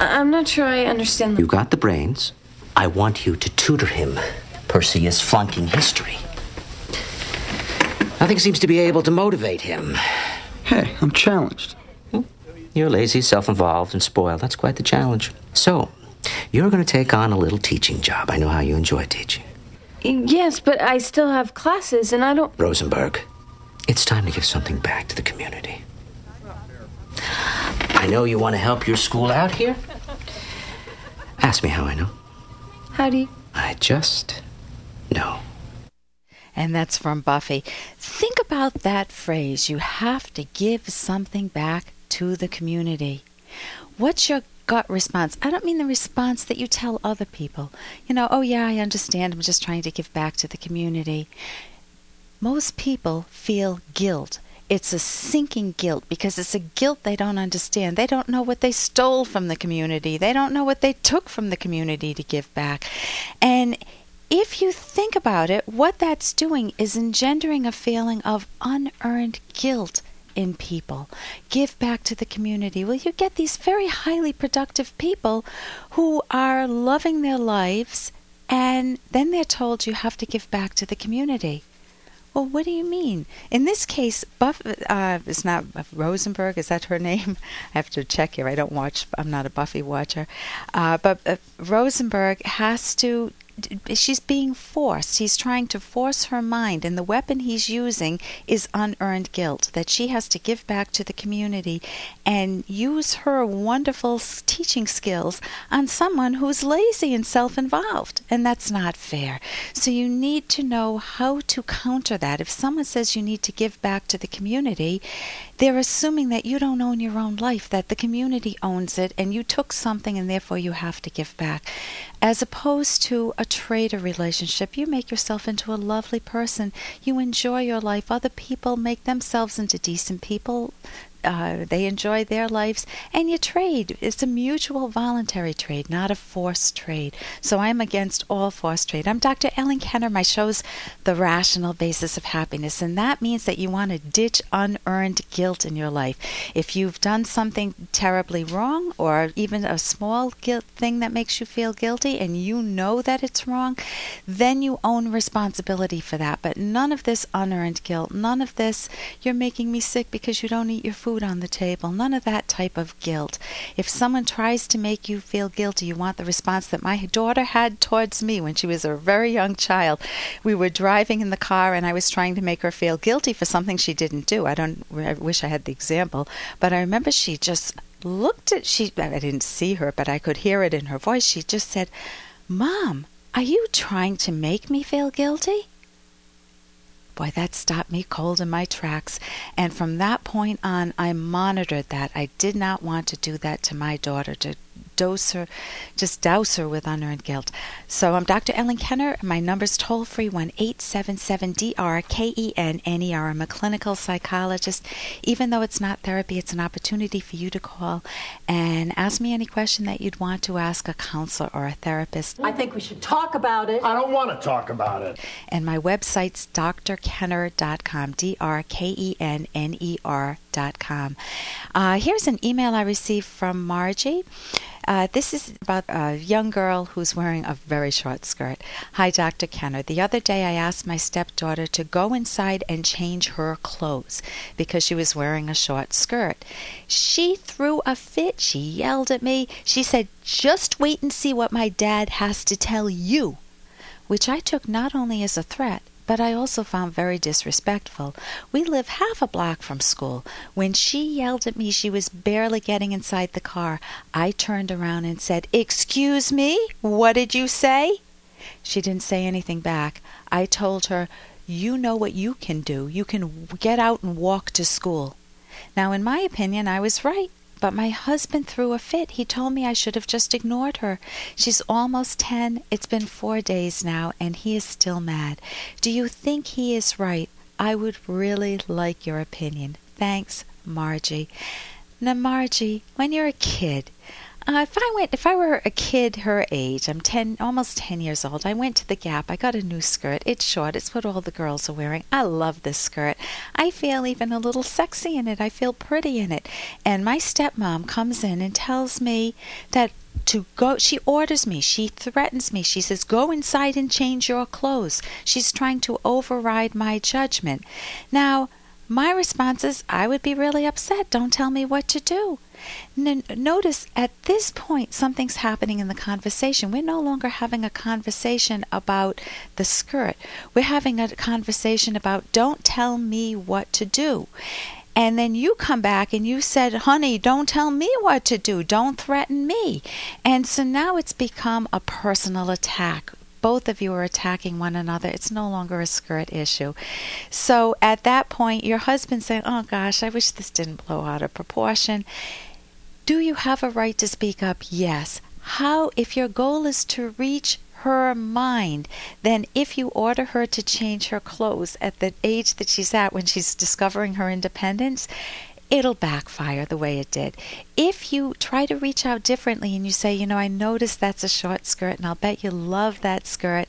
I- I'm not sure I understand the. You got the brains. I want you to tutor him. Percy is flunking history. Nothing seems to be able to motivate him. Hey, I'm challenged. Hmm? You're lazy, self involved, and spoiled. That's quite the challenge. So, you're going to take on a little teaching job. I know how you enjoy teaching. Yes, but I still have classes, and I don't. Rosenberg, it's time to give something back to the community. I know you want to help your school out here. Ask me how I know. How do you. I just know. And that's from Buffy. Think about that phrase you have to give something back to the community. What's your gut response? I don't mean the response that you tell other people. You know, oh yeah, I understand. I'm just trying to give back to the community. Most people feel guilt. It's a sinking guilt because it's a guilt they don't understand. They don't know what they stole from the community. They don't know what they took from the community to give back. And if you think about it, what that's doing is engendering a feeling of unearned guilt in people. Give back to the community. Well, you get these very highly productive people who are loving their lives, and then they're told you have to give back to the community. Well, what do you mean? In this case, Buff uh, is not Rosenberg. Is that her name? I have to check here. I don't watch. I'm not a Buffy watcher. Uh, but uh, Rosenberg has to she's being forced. He's trying to force her mind, and the weapon he's using is unearned guilt that she has to give back to the community and use her wonderful teaching skills on someone who's lazy and self involved. And that's not fair. So you need to know how to counter that. If someone says you need to give back to the community, they're assuming that you don't own your own life, that the community owns it, and you took something and therefore you have to give back. As opposed to a trader relationship, you make yourself into a lovely person. You enjoy your life. Other people make themselves into decent people uh, they enjoy their lives, and you trade. It's a mutual voluntary trade, not a forced trade. So I'm against all forced trade. I'm Dr. Ellen Kenner. My show's The Rational Basis of Happiness, and that means that you want to ditch unearned guilt in your life. If you've done something terribly wrong, or even a small guilt thing that makes you feel guilty, and you know that it's wrong, then you own responsibility for that. But none of this unearned guilt, none of this, you're making me sick because you don't eat your food food on the table, none of that type of guilt. If someone tries to make you feel guilty, you want the response that my daughter had towards me when she was a very young child. We were driving in the car and I was trying to make her feel guilty for something she didn't do. I don't I wish I had the example, but I remember she just looked at she I didn't see her, but I could hear it in her voice. She just said, "Mom, are you trying to make me feel guilty?" Boy, that stopped me cold in my tracks. And from that point on, I monitored that. I did not want to do that to my daughter, to dose her, just douse her with unearned guilt. So I'm Dr. Ellen Kenner. My number's toll free one eight seven seven DR K E N N E R. I'm a clinical psychologist. Even though it's not therapy, it's an opportunity for you to call and ask me any question that you'd want to ask a counselor or a therapist. I think we should talk about it. I don't want to talk about it. And my website's drkenner.com. D R K E N N E R.com. Uh, here's an email I received from Margie. Uh, this is about a young girl who's wearing a very short skirt. Hi, Dr. Kenner. The other day I asked my stepdaughter to go inside and change her clothes because she was wearing a short skirt. She threw a fit. She yelled at me. She said, Just wait and see what my dad has to tell you. Which I took not only as a threat, but I also found very disrespectful. We live half a block from school. When she yelled at me, she was barely getting inside the car. I turned around and said, Excuse me? What did you say? She didn't say anything back. I told her, You know what you can do. You can get out and walk to school. Now, in my opinion, I was right. But my husband threw a fit. He told me I should have just ignored her. She's almost ten. It's been four days now, and he is still mad. Do you think he is right? I would really like your opinion. Thanks, Margie. Now, Margie, when you're a kid, Uh, if I went, if I were a kid her age, I'm ten, almost ten years old. I went to the Gap. I got a new skirt. It's short. It's what all the girls are wearing. I love this skirt. I feel even a little sexy in it. I feel pretty in it. And my stepmom comes in and tells me that to go she orders me she threatens me she says go inside and change your clothes she's trying to override my judgment now my response is i would be really upset don't tell me what to do N- notice at this point something's happening in the conversation we're no longer having a conversation about the skirt we're having a conversation about don't tell me what to do and then you come back and you said, honey, don't tell me what to do. Don't threaten me. And so now it's become a personal attack both of you are attacking one another. It's no longer a skirt issue. So at that point, your husband saying, Oh gosh, I wish this didn't blow out of proportion. Do you have a right to speak up? Yes. How, if your goal is to reach her mind, then if you order her to change her clothes at the age that she's at when she's discovering her independence, it'll backfire the way it did. If you try to reach out differently and you say, you know, I noticed that's a short skirt and I'll bet you love that skirt,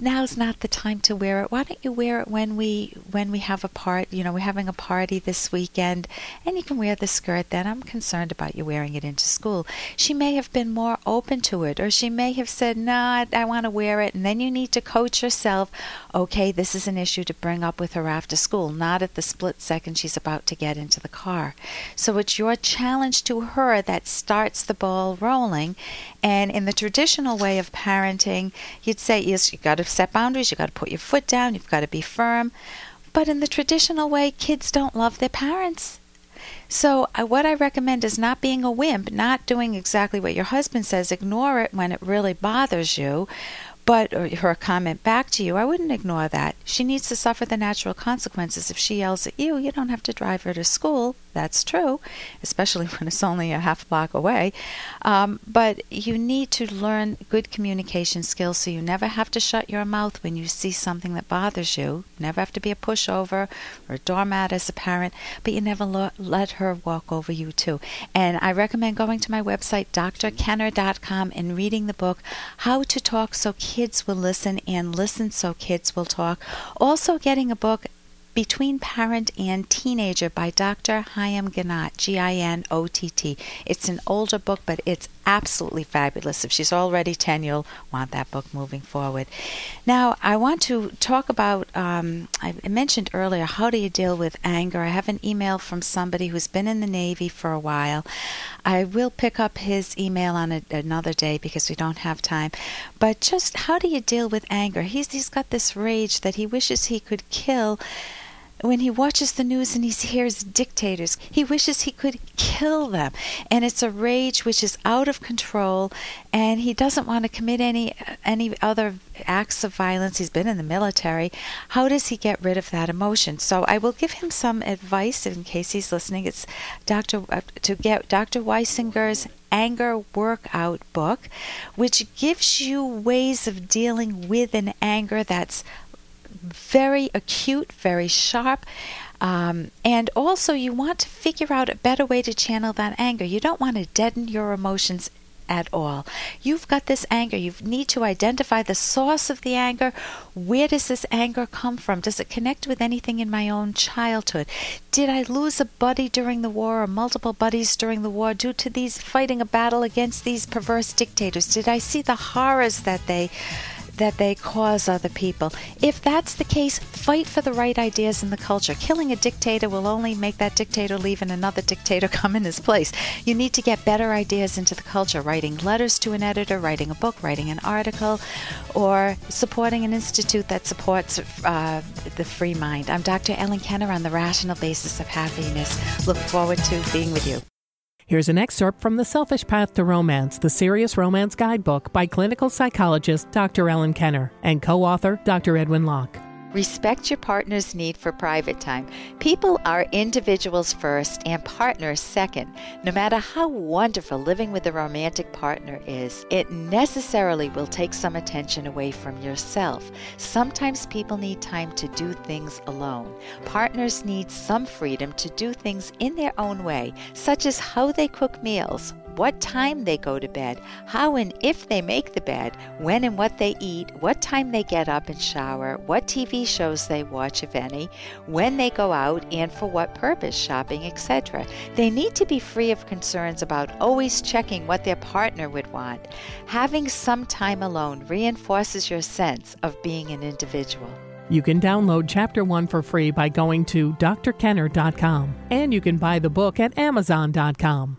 now's not the time to wear it. Why don't you wear it when we when we have a part? You know, we're having a party this weekend, and you can wear the skirt. Then I'm concerned about you wearing it into school. She may have been more open to it, or she may have said, "No, I, I want to wear it." And then you need to coach yourself. Okay, this is an issue to bring up with her after school, not at the split second she's about to get into the car. So it's your challenge to her that starts the ball rolling. And in the traditional way of parenting, you'd say, "Yes, you got to set boundaries, you've got to put your foot down, you've got to be firm. But in the traditional way, kids don't love their parents. So, uh, what I recommend is not being a wimp, not doing exactly what your husband says, ignore it when it really bothers you, but her comment back to you, I wouldn't ignore that. She needs to suffer the natural consequences. If she yells at you, you don't have to drive her to school. That's true, especially when it's only a half block away. Um, but you need to learn good communication skills so you never have to shut your mouth when you see something that bothers you. Never have to be a pushover or a doormat as a parent, but you never lo- let her walk over you too. And I recommend going to my website, drkenner.com, and reading the book, How to Talk So Kids Will Listen and Listen So Kids Will Talk. Also, getting a book between Parent and Teenager by Dr. Chaim Ginott, G I N O T T. It's an older book, but it's absolutely fabulous. If she's already 10, you'll want that book moving forward. Now, I want to talk about, um, I mentioned earlier, how do you deal with anger? I have an email from somebody who's been in the Navy for a while. I will pick up his email on a, another day because we don't have time. But just how do you deal with anger? He's, he's got this rage that he wishes he could kill when he watches the news and he hears dictators, he wishes he could kill them. And it's a rage which is out of control, and he doesn't want to commit any any other acts of violence. He's been in the military. How does he get rid of that emotion? So I will give him some advice in case he's listening. It's Dr. Uh, to get Dr. Weisinger's anger workout book, which gives you ways of dealing with an anger that's very acute, very sharp. Um, and also, you want to figure out a better way to channel that anger. You don't want to deaden your emotions at all. You've got this anger. You need to identify the source of the anger. Where does this anger come from? Does it connect with anything in my own childhood? Did I lose a buddy during the war or multiple buddies during the war due to these fighting a battle against these perverse dictators? Did I see the horrors that they that they cause other people. If that's the case, fight for the right ideas in the culture. Killing a dictator will only make that dictator leave and another dictator come in his place. You need to get better ideas into the culture, writing letters to an editor, writing a book, writing an article, or supporting an institute that supports uh, the free mind. I'm Dr. Ellen Kenner on the rational basis of happiness. Look forward to being with you. Here's an excerpt from The Selfish Path to Romance, the Serious Romance Guidebook by clinical psychologist Dr. Ellen Kenner and co author Dr. Edwin Locke. Respect your partner's need for private time. People are individuals first and partners second. No matter how wonderful living with a romantic partner is, it necessarily will take some attention away from yourself. Sometimes people need time to do things alone. Partners need some freedom to do things in their own way, such as how they cook meals, what time they go to bed, how and if they make the bed, when and what they eat, what time they get up and shower, what TV shows they watch, if any, when they go out, and for what purpose, shopping, etc. They need to be free of concerns about always checking what their partner would want. Having some time alone reinforces your sense of being an individual. You can download Chapter 1 for free by going to drkenner.com, and you can buy the book at amazon.com.